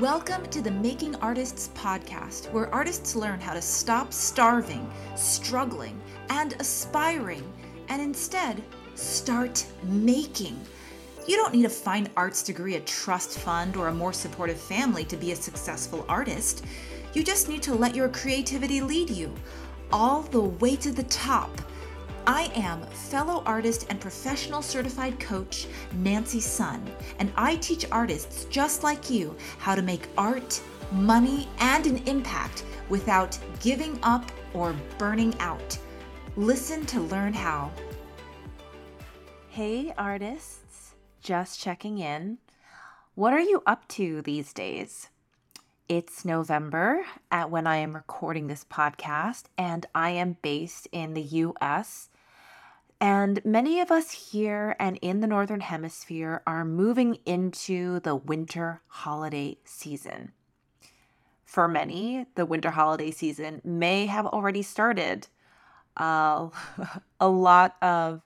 Welcome to the Making Artists podcast, where artists learn how to stop starving, struggling, and aspiring, and instead start making. You don't need a fine arts degree, a trust fund, or a more supportive family to be a successful artist. You just need to let your creativity lead you all the way to the top I am fellow artist and professional certified coach Nancy Sun, and I teach artists just like you how to make art, money, and an impact without giving up or burning out. Listen to learn how. Hey, artists, just checking in. What are you up to these days? It's November at when I am recording this podcast, and I am based in the US and many of us here and in the Northern Hemisphere are moving into the winter holiday season. For many, the winter holiday season may have already started. Uh, a lot of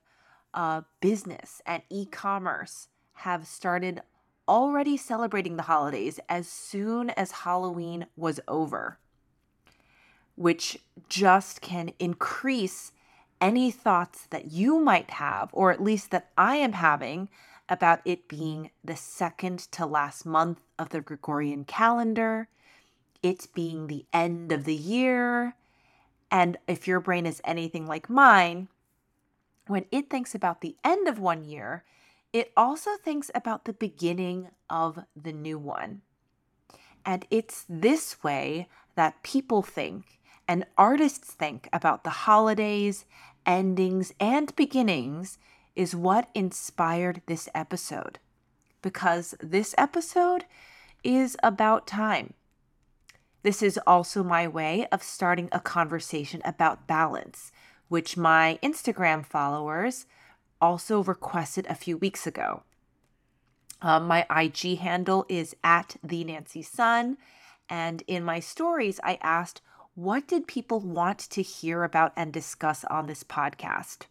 uh, business and e commerce have started already celebrating the holidays as soon as Halloween was over, which just can increase any thoughts that you might have, or at least that I am having, about it being the second to last month of the Gregorian calendar, it being the end of the year. And if your brain is anything like mine, when it thinks about the end of one year, it also thinks about the beginning of the new one. And it's this way that people think and artists think about the holidays endings, and beginnings is what inspired this episode. Because this episode is about time. This is also my way of starting a conversation about balance, which my Instagram followers also requested a few weeks ago. Um, my IG handle is at the Nancy Sun, and in my stories, I asked what did people want to hear about and discuss on this podcast?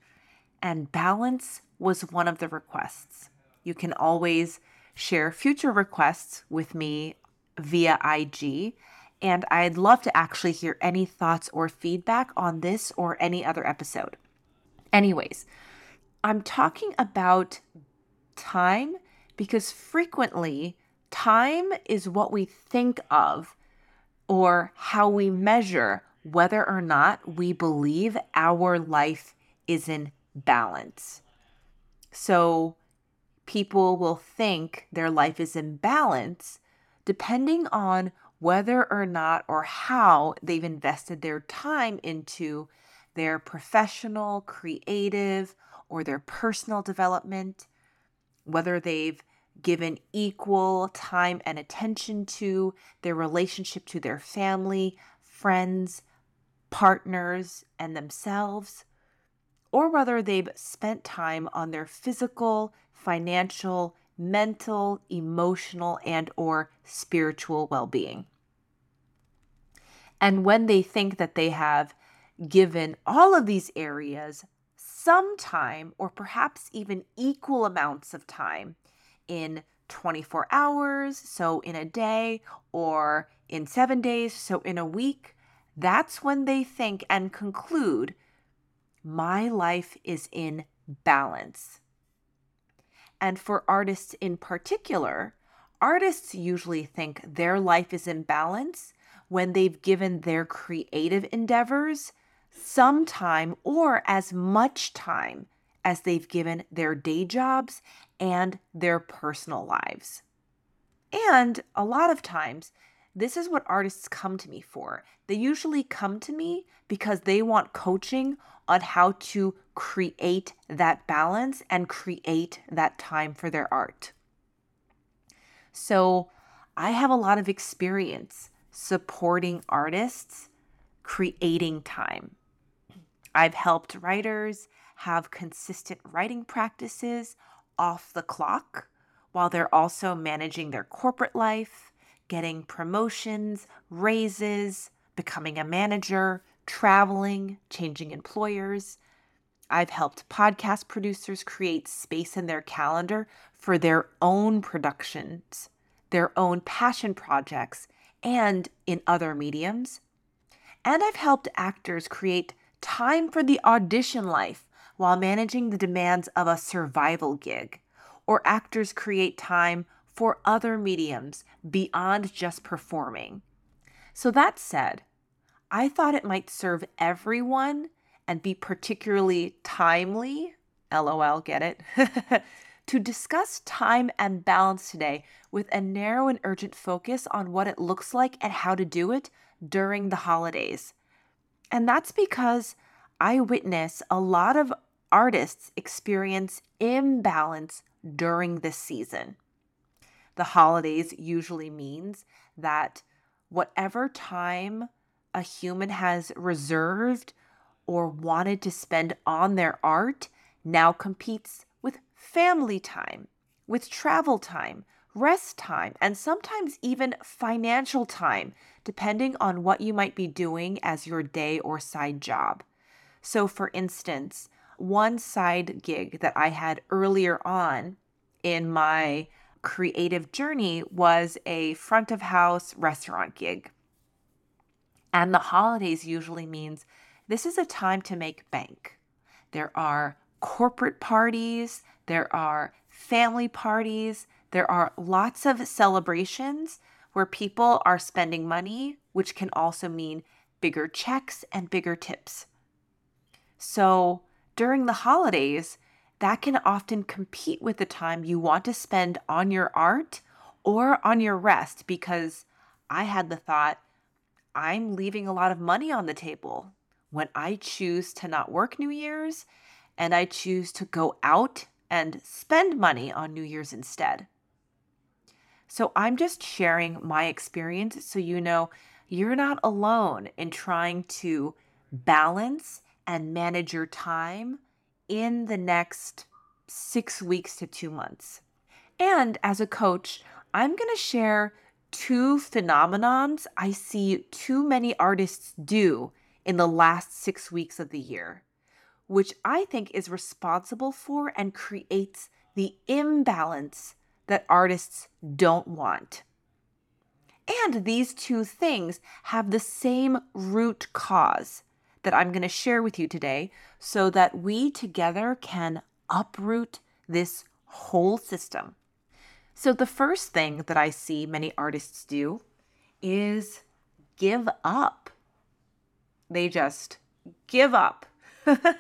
And balance was one of the requests. You can always share future requests with me via IG. And I'd love to actually hear any thoughts or feedback on this or any other episode. Anyways, I'm talking about time because frequently time is what we think of or how we measure whether or not we believe our life is in balance. So people will think their life is in balance depending on whether or not or how they've invested their time into their professional, creative, or their personal development, whether they've given equal time and attention to their relationship to their family, friends, partners, and themselves, or whether they've spent time on their physical, financial, mental, emotional, and or spiritual well-being. And when they think that they have given all of these areas some time or perhaps even equal amounts of time in 24 hours, so in a day, or in seven days, so in a week, that's when they think and conclude my life is in balance. And for artists in particular, artists usually think their life is in balance when they've given their creative endeavors some time or as much time as they've given their day jobs and their personal lives. And a lot of times, this is what artists come to me for. They usually come to me because they want coaching on how to create that balance and create that time for their art. So, I have a lot of experience supporting artists creating time. I've helped writers have consistent writing practices off the clock while they're also managing their corporate life, getting promotions, raises, becoming a manager, traveling, changing employers. I've helped podcast producers create space in their calendar for their own productions their own passion projects and in other mediums. And I've helped actors create time for the audition life while managing the demands of a survival gig, or actors create time for other mediums beyond just performing. So, that said, I thought it might serve everyone and be particularly timely, lol, get it, to discuss time and balance today with a narrow and urgent focus on what it looks like and how to do it during the holidays. And that's because I witness a lot of artists experience imbalance during this season. The holidays usually means that whatever time a human has reserved or wanted to spend on their art now competes with family time, with travel time, rest time, and sometimes even financial time, depending on what you might be doing as your day or side job. So, for instance, one side gig that I had earlier on in my creative journey was a front of house restaurant gig. And the holidays usually means this is a time to make bank. There are corporate parties, there are family parties, there are lots of celebrations where people are spending money, which can also mean bigger checks and bigger tips. So during the holidays, that can often compete with the time you want to spend on your art or on your rest because I had the thought, I'm leaving a lot of money on the table when I choose to not work New Year's and I choose to go out and spend money on New Year's instead. So I'm just sharing my experience so you know you're not alone in trying to balance and manage your time in the next six weeks to two months. And as a coach, I'm going to share two phenomenons I see too many artists do in the last six weeks of the year, which I think is responsible for and creates the imbalance that artists don't want. And these two things have the same root cause that I'm going to share with you today so that we together can uproot this whole system. So, the first thing that I see many artists do is give up. They just give up.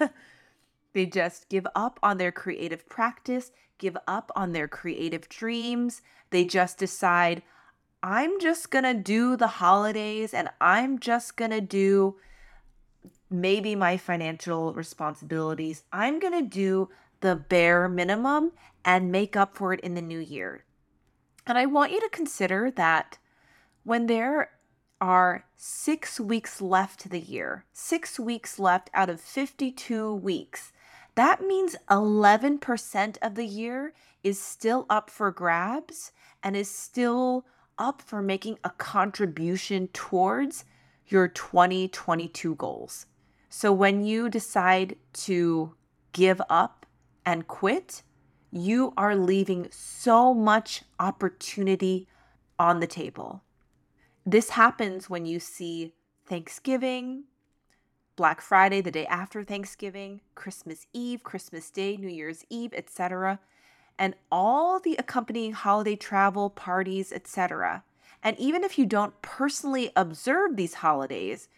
they just give up on their creative practice, give up on their creative dreams. They just decide, I'm just going to do the holidays and I'm just going to do maybe my financial responsibilities. I'm going to do the bare minimum and make up for it in the new year. And I want you to consider that when there are six weeks left to the year, six weeks left out of 52 weeks, that means 11% of the year is still up for grabs and is still up for making a contribution towards your 2022 goals. So when you decide to give up and quit, you are leaving so much opportunity on the table. This happens when you see Thanksgiving, Black Friday, the day after Thanksgiving, Christmas Eve, Christmas Day, New Year's Eve, etc., and all the accompanying holiday travel, parties, etc. And even if you don't personally observe these holidays,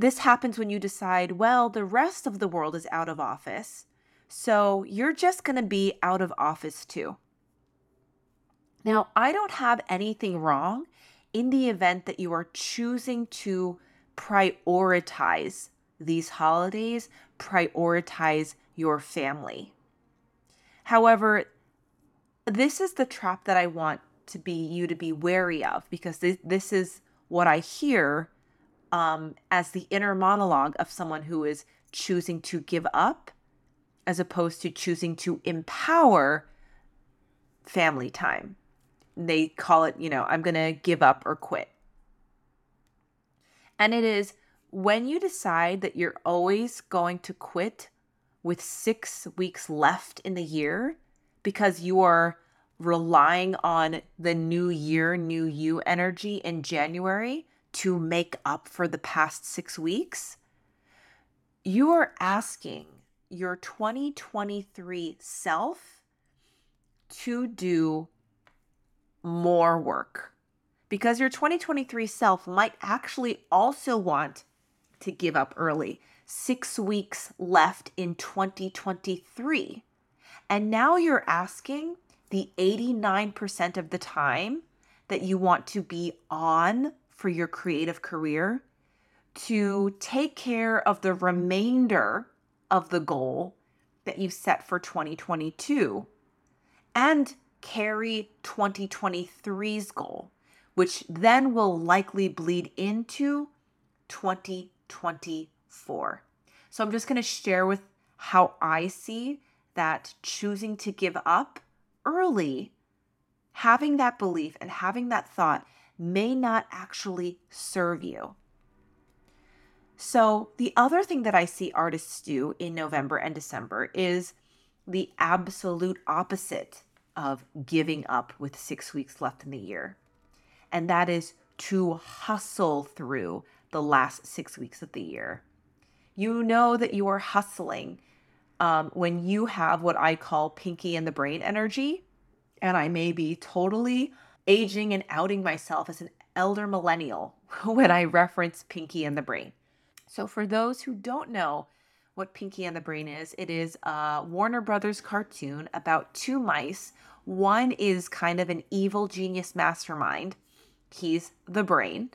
this happens when you decide, well, the rest of the world is out of office. So you're just going to be out of office too. Now, I don't have anything wrong in the event that you are choosing to prioritize these holidays, prioritize your family. However, this is the trap that I want to be you to be wary of because this, this is what I hear um, as the inner monologue of someone who is choosing to give up as opposed to choosing to empower family time. They call it, you know, I'm going to give up or quit. And it is when you decide that you're always going to quit with six weeks left in the year because you are relying on the new year, new you energy in January to make up for the past six weeks, you are asking your 2023 self to do more work because your 2023 self might actually also want to give up early. Six weeks left in 2023. And now you're asking the 89% of the time that you want to be on for your creative career to take care of the remainder of the goal that you've set for 2022 and carry 2023's goal, which then will likely bleed into 2024. So I'm just going to share with how I see that choosing to give up early, having that belief and having that thought may not actually serve you. So, the other thing that I see artists do in November and December is the absolute opposite of giving up with six weeks left in the year. And that is to hustle through the last six weeks of the year. You know that you are hustling um, when you have what I call pinky in the brain energy. And I may be totally aging and outing myself as an elder millennial when I reference pinky and the brain. So, for those who don't know what Pinky and the Brain is, it is a Warner Brothers cartoon about two mice. One is kind of an evil genius mastermind, he's the brain,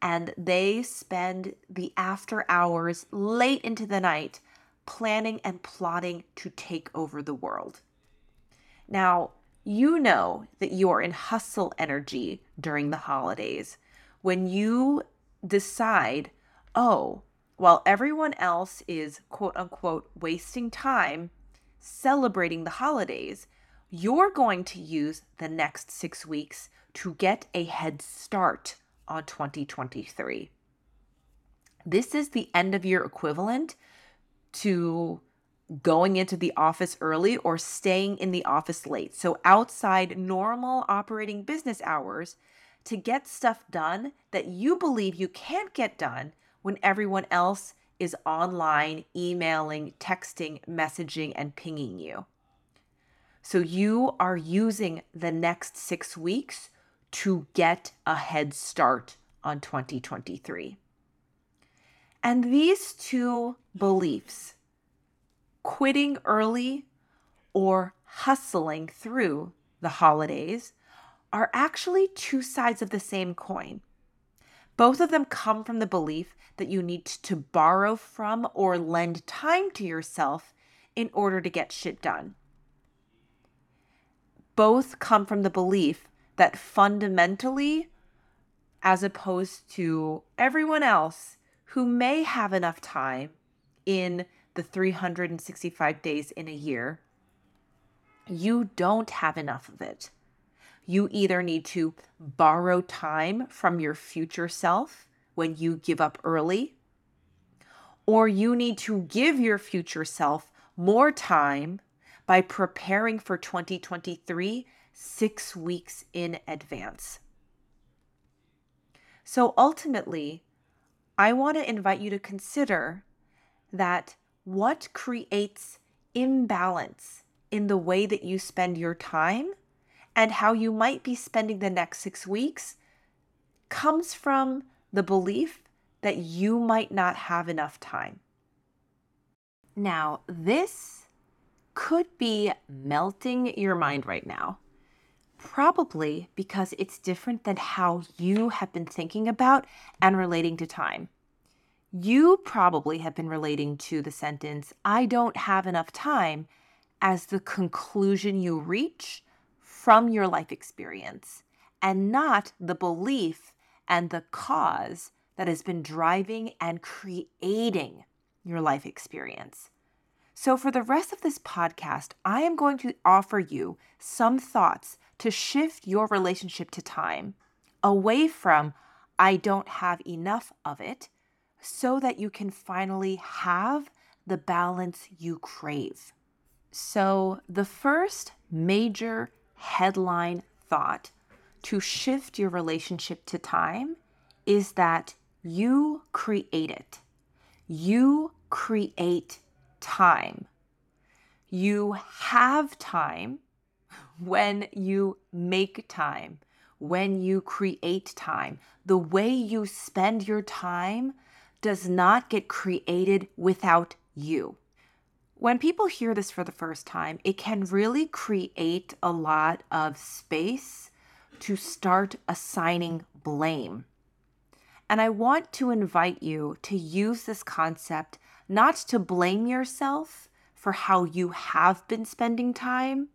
and they spend the after hours late into the night planning and plotting to take over the world. Now, you know that you are in hustle energy during the holidays when you decide, oh, while everyone else is quote unquote wasting time celebrating the holidays, you're going to use the next six weeks to get a head start on 2023. This is the end of year equivalent to going into the office early or staying in the office late. So, outside normal operating business hours to get stuff done that you believe you can't get done when everyone else is online, emailing, texting, messaging, and pinging you. So you are using the next six weeks to get a head start on 2023. And these two beliefs, quitting early or hustling through the holidays, are actually two sides of the same coin. Both of them come from the belief that you need to borrow from or lend time to yourself in order to get shit done. Both come from the belief that fundamentally, as opposed to everyone else who may have enough time in the 365 days in a year, you don't have enough of it you either need to borrow time from your future self when you give up early, or you need to give your future self more time by preparing for 2023 six weeks in advance. So ultimately, I want to invite you to consider that what creates imbalance in the way that you spend your time and how you might be spending the next six weeks comes from the belief that you might not have enough time. Now, this could be melting your mind right now, probably because it's different than how you have been thinking about and relating to time. You probably have been relating to the sentence, I don't have enough time, as the conclusion you reach from your life experience and not the belief and the cause that has been driving and creating your life experience. So, for the rest of this podcast, I am going to offer you some thoughts to shift your relationship to time away from I don't have enough of it so that you can finally have the balance you crave. So, the first major headline thought to shift your relationship to time is that you create it. You create time. You have time when you make time, when you create time. The way you spend your time does not get created without you. When people hear this for the first time, it can really create a lot of space to start assigning blame. And I want to invite you to use this concept not to blame yourself for how you have been spending time,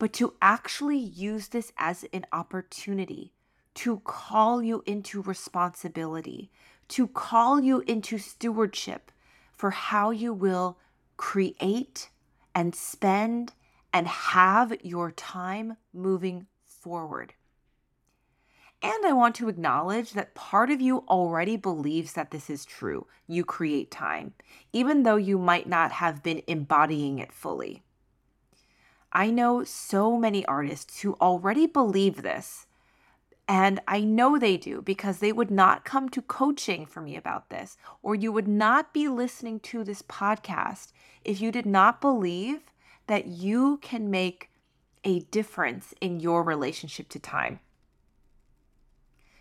but to actually use this as an opportunity to call you into responsibility, to call you into stewardship for how you will create and spend and have your time moving forward. And I want to acknowledge that part of you already believes that this is true. You create time, even though you might not have been embodying it fully. I know so many artists who already believe this. And I know they do because they would not come to coaching for me about this, or you would not be listening to this podcast if you did not believe that you can make a difference in your relationship to time.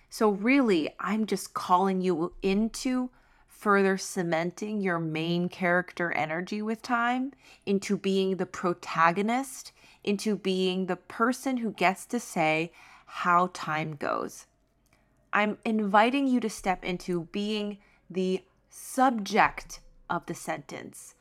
So, really, I'm just calling you into further cementing your main character energy with time into being the protagonist, into being the person who gets to say how time goes. I'm inviting you to step into being the subject of the sentence.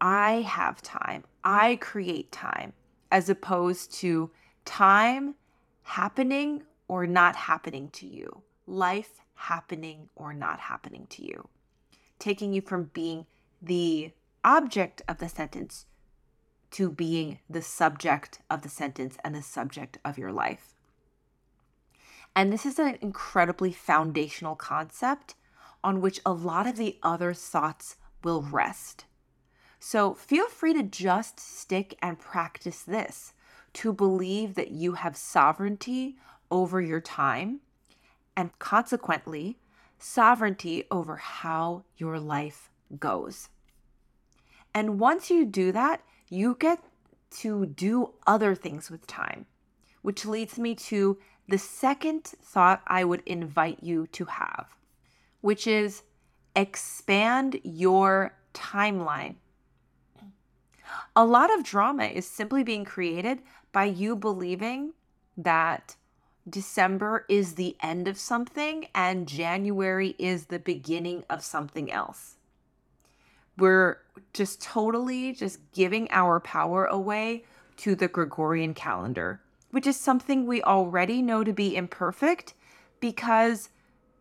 I have time. I create time, as opposed to time happening or not happening to you, life happening or not happening to you, taking you from being the object of the sentence to being the subject of the sentence and the subject of your life. And this is an incredibly foundational concept on which a lot of the other thoughts will rest. So feel free to just stick and practice this to believe that you have sovereignty over your time and consequently sovereignty over how your life goes. And once you do that, you get to do other things with time, which leads me to the second thought I would invite you to have, which is expand your timeline a lot of drama is simply being created by you believing that December is the end of something and January is the beginning of something else. We're just totally just giving our power away to the Gregorian calendar, which is something we already know to be imperfect because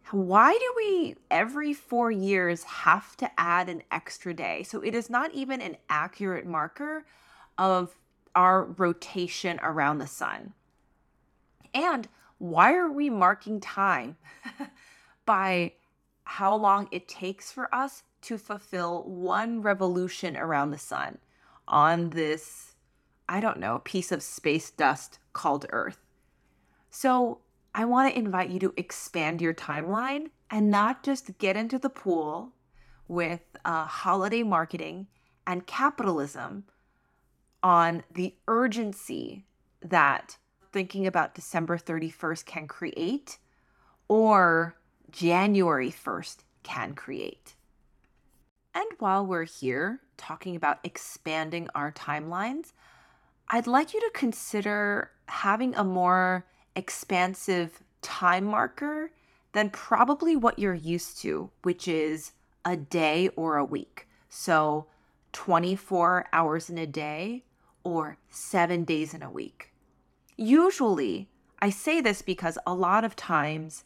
why do we every four years have to add an extra day? So it is not even an accurate marker of our rotation around the sun. And why are we marking time by how long it takes for us to fulfill one revolution around the sun on this, I don't know, a piece of space dust called Earth? So I want to invite you to expand your timeline and not just get into the pool with uh, holiday marketing and capitalism on the urgency that thinking about December 31st can create or January 1st can create. And while we're here talking about expanding our timelines, I'd like you to consider having a more expansive time marker than probably what you're used to, which is a day or a week. So 24 hours in a day or seven days in a week. Usually, I say this because a lot of times,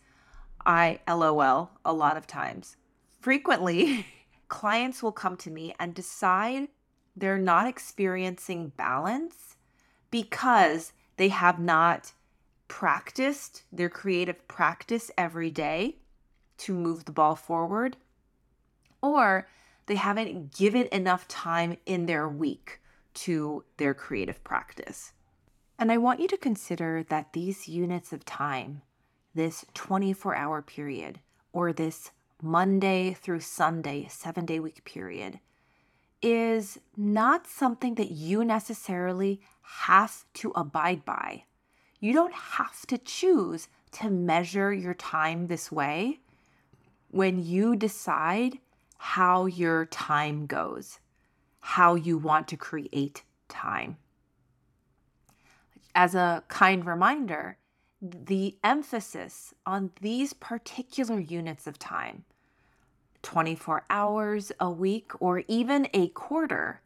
I LOL, a lot of times, frequently, clients will come to me and decide they're not experiencing balance because they have not practiced their creative practice every day to move the ball forward, or they haven't given enough time in their week to their creative practice. And I want you to consider that these units of time, this 24 hour period, or this Monday through Sunday, seven day week period, is not something that you necessarily have to abide by. You don't have to choose to measure your time this way when you decide how your time goes, how you want to create time. As a kind reminder, the emphasis on these particular units of time 24 hours a week or even a quarter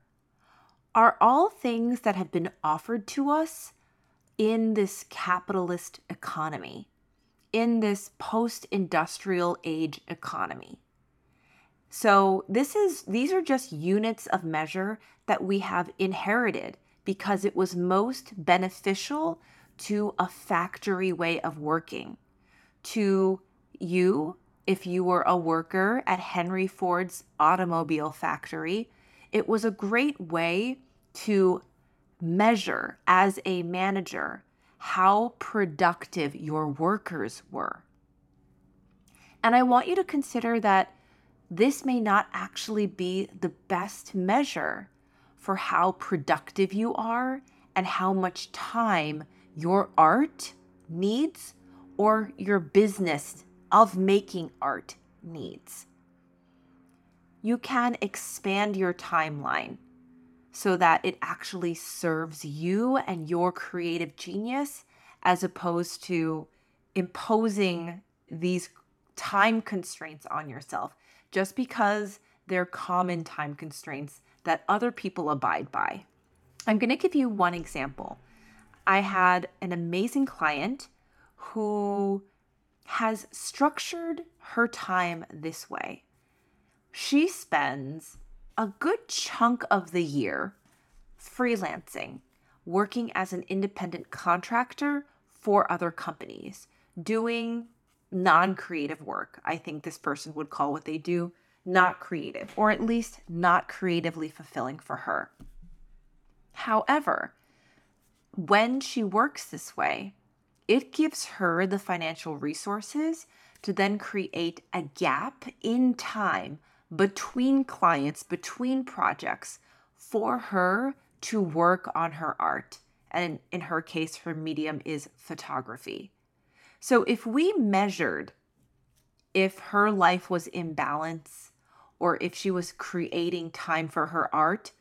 are all things that have been offered to us in this capitalist economy, in this post industrial age economy. So this is these are just units of measure that we have inherited because it was most beneficial to a factory way of working. To you, if you were a worker at Henry Ford's automobile factory, it was a great way to measure as a manager how productive your workers were. And I want you to consider that this may not actually be the best measure for how productive you are and how much time your art needs or your business of making art needs. You can expand your timeline so that it actually serves you and your creative genius as opposed to imposing these time constraints on yourself just because they're common time constraints that other people abide by. I'm going to give you one example. I had an amazing client who has structured her time this way. She spends a good chunk of the year freelancing, working as an independent contractor for other companies, doing non creative work. I think this person would call what they do not creative, or at least not creatively fulfilling for her. However, when she works this way, it gives her the financial resources to then create a gap in time between clients, between projects for her to work on her art. And in her case, her medium is photography. So if we measured if her life was in balance or if she was creating time for her art,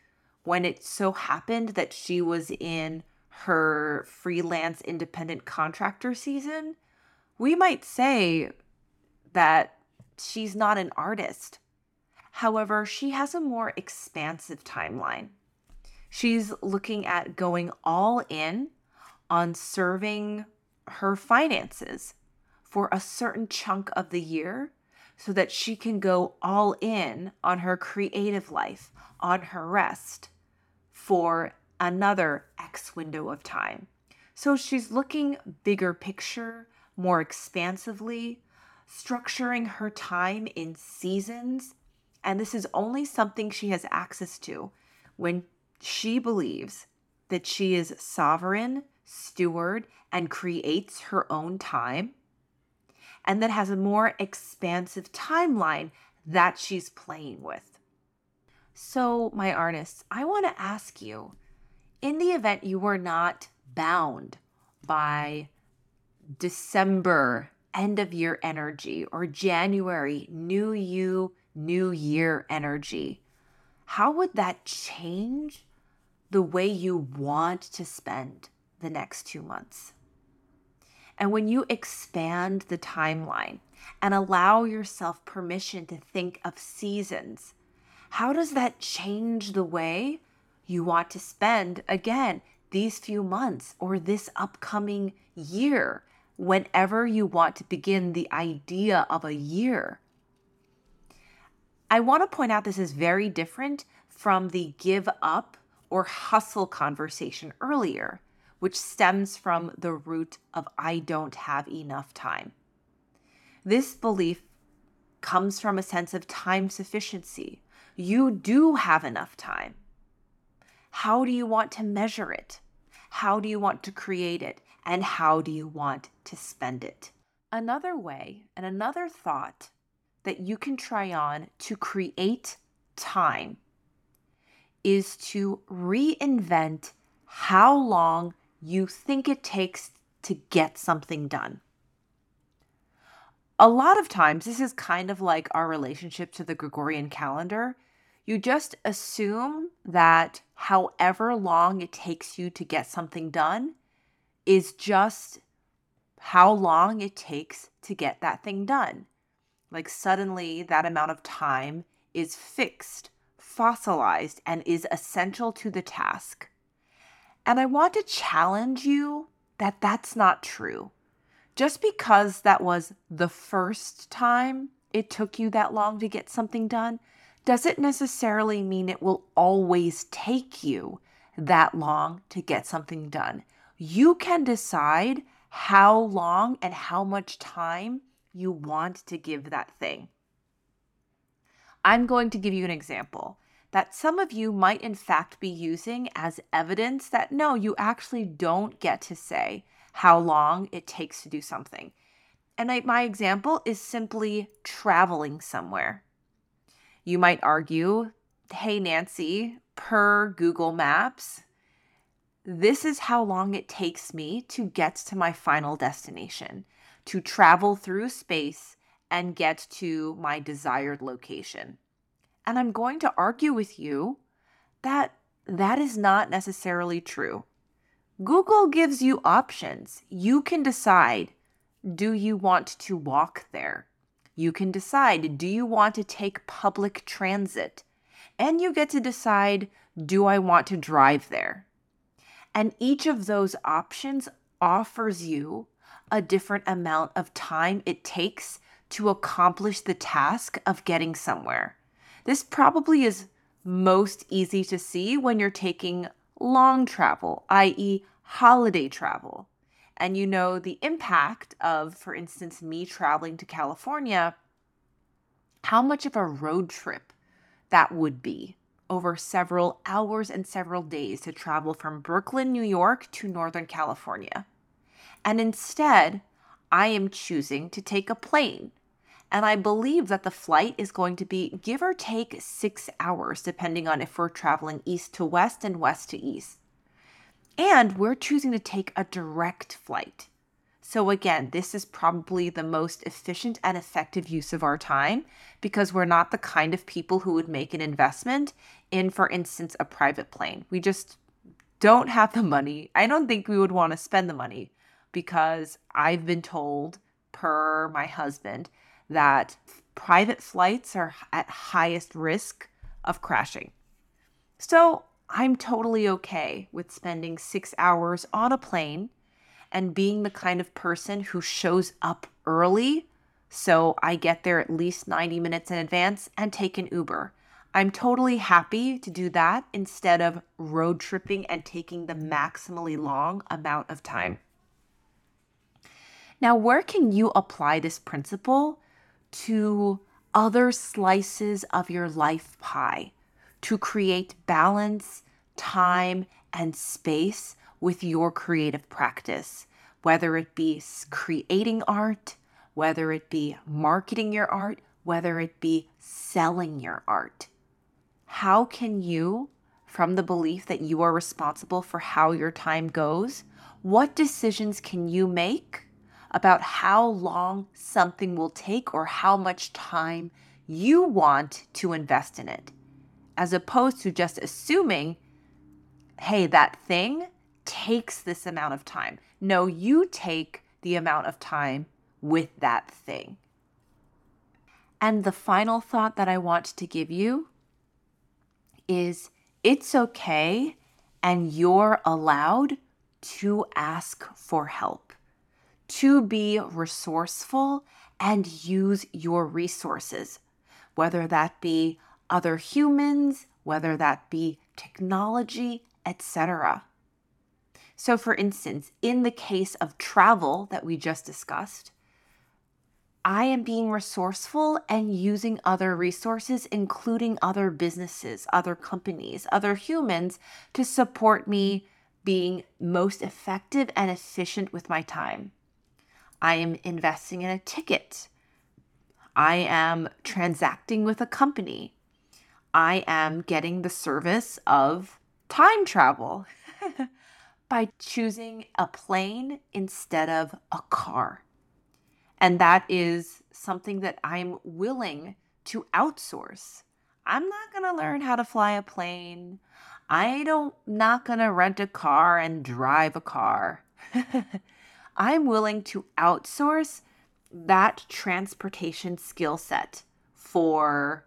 when it so happened that she was in her freelance independent contractor season, we might say that she's not an artist However, she has a more expansive timeline. She's looking at going all in on serving her finances for a certain chunk of the year so that she can go all in on her creative life, on her rest for another X window of time. So she's looking bigger picture, more expansively, structuring her time in seasons and this is only something she has access to when she believes that she is sovereign, steward, and creates her own time, and that has a more expansive timeline that she's playing with. So, my artists, I want to ask you in the event you were not bound by December end of year energy or January new you new year energy, how would that change the way you want to spend the next two months? And when you expand the timeline and allow yourself permission to think of seasons, how does that change the way you want to spend, again, these few months or this upcoming year, whenever you want to begin the idea of a year? I want to point out this is very different from the give up or hustle conversation earlier, which stems from the root of I don't have enough time. This belief comes from a sense of time sufficiency. You do have enough time. How do you want to measure it? How do you want to create it? And how do you want to spend it? Another way and another thought that you can try on to create time is to reinvent how long you think it takes to get something done. A lot of times, this is kind of like our relationship to the Gregorian calendar. You just assume that however long it takes you to get something done is just how long it takes to get that thing done. Like, suddenly, that amount of time is fixed, fossilized, and is essential to the task. And I want to challenge you that that's not true. Just because that was the first time it took you that long to get something done doesn't necessarily mean it will always take you that long to get something done. You can decide how long and how much time you want to give that thing. I'm going to give you an example that some of you might, in fact, be using as evidence that no, you actually don't get to say how long it takes to do something. And I, my example is simply traveling somewhere. You might argue, hey, Nancy, per Google Maps, this is how long it takes me to get to my final destination, to travel through space and get to my desired location. And I'm going to argue with you that that is not necessarily true. Google gives you options. You can decide do you want to walk there? You can decide do you want to take public transit? And you get to decide do I want to drive there? And each of those options offers you a different amount of time it takes to accomplish the task of getting somewhere. This probably is most easy to see when you're taking long travel, i.e., holiday travel. And you know the impact of, for instance, me traveling to California, how much of a road trip that would be over several hours and several days to travel from Brooklyn, New York to Northern California. And instead, I am choosing to take a plane. And I believe that the flight is going to be give or take six hours, depending on if we're traveling east to west and west to east. And we're choosing to take a direct flight. So, again, this is probably the most efficient and effective use of our time because we're not the kind of people who would make an investment in, for instance, a private plane. We just don't have the money. I don't think we would want to spend the money because I've been told, per my husband, that private flights are at highest risk of crashing. So, I'm totally okay with spending six hours on a plane and being the kind of person who shows up early so I get there at least 90 minutes in advance and take an Uber. I'm totally happy to do that instead of road tripping and taking the maximally long amount of time. Now, where can you apply this principle to other slices of your life pie? To create balance, time, and space with your creative practice, whether it be creating art, whether it be marketing your art, whether it be selling your art. How can you, from the belief that you are responsible for how your time goes, what decisions can you make about how long something will take or how much time you want to invest in it? As opposed to just assuming, hey, that thing takes this amount of time. No, you take the amount of time with that thing. And the final thought that I want to give you is it's okay and you're allowed to ask for help, to be resourceful and use your resources, whether that be other humans, whether that be technology, etc. So, for instance, in the case of travel that we just discussed, I am being resourceful and using other resources, including other businesses, other companies, other humans to support me being most effective and efficient with my time. I am investing in a ticket. I am transacting with a company. I am getting the service of time travel by choosing a plane instead of a car. And that is something that I'm willing to outsource. I'm not going to learn how to fly a plane. I don't not going to rent a car and drive a car. I'm willing to outsource that transportation skill set for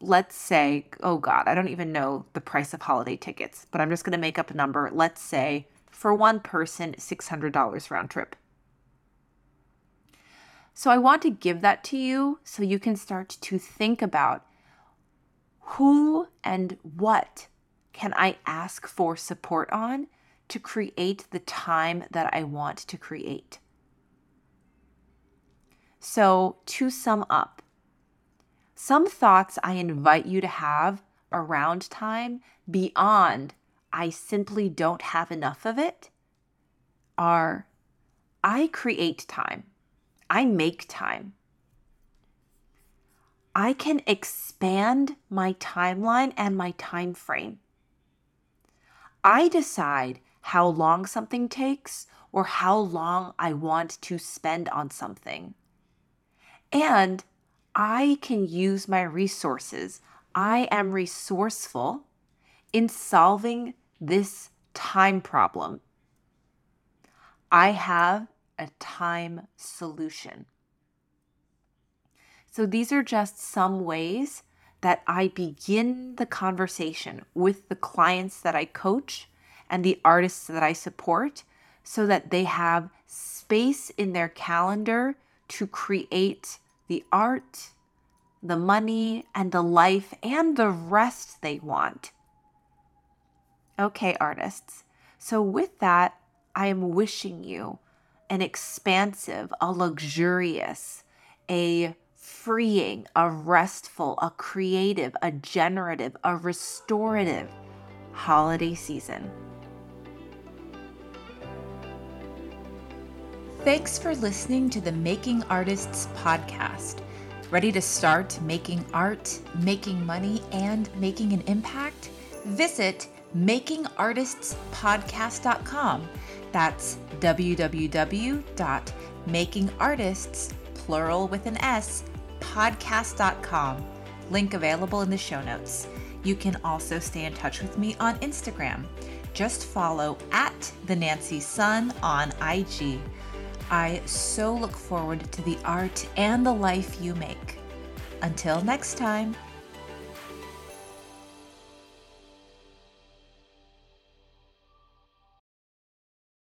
let's say, oh God, I don't even know the price of holiday tickets, but I'm just going to make up a number. Let's say for one person, $600 round trip. So I want to give that to you so you can start to think about who and what can I ask for support on to create the time that I want to create. So, to sum up, some thoughts I invite you to have around time beyond I simply don't have enough of it are I create time. I make time. I can expand my timeline and my time frame. I decide how long something takes or how long I want to spend on something. And I can use my resources. I am resourceful in solving this time problem. I have a time solution. So, these are just some ways that I begin the conversation with the clients that I coach and the artists that I support so that they have space in their calendar to create the art, the money, and the life and the rest they want. Okay, artists. So, with that, I am wishing you an expansive, a luxurious, a freeing, a restful, a creative, a generative, a restorative holiday season. Thanks for listening to the Making Artists podcast. Ready to start making art, making money, and making an impact? Visit makingartistspodcast.com. That's www.makingartists, plural with an S, podcast.com. Link available in the show notes. You can also stay in touch with me on Instagram. Just follow at the Nancy Sun on IG. I so look forward to the art and the life you make. Until next time.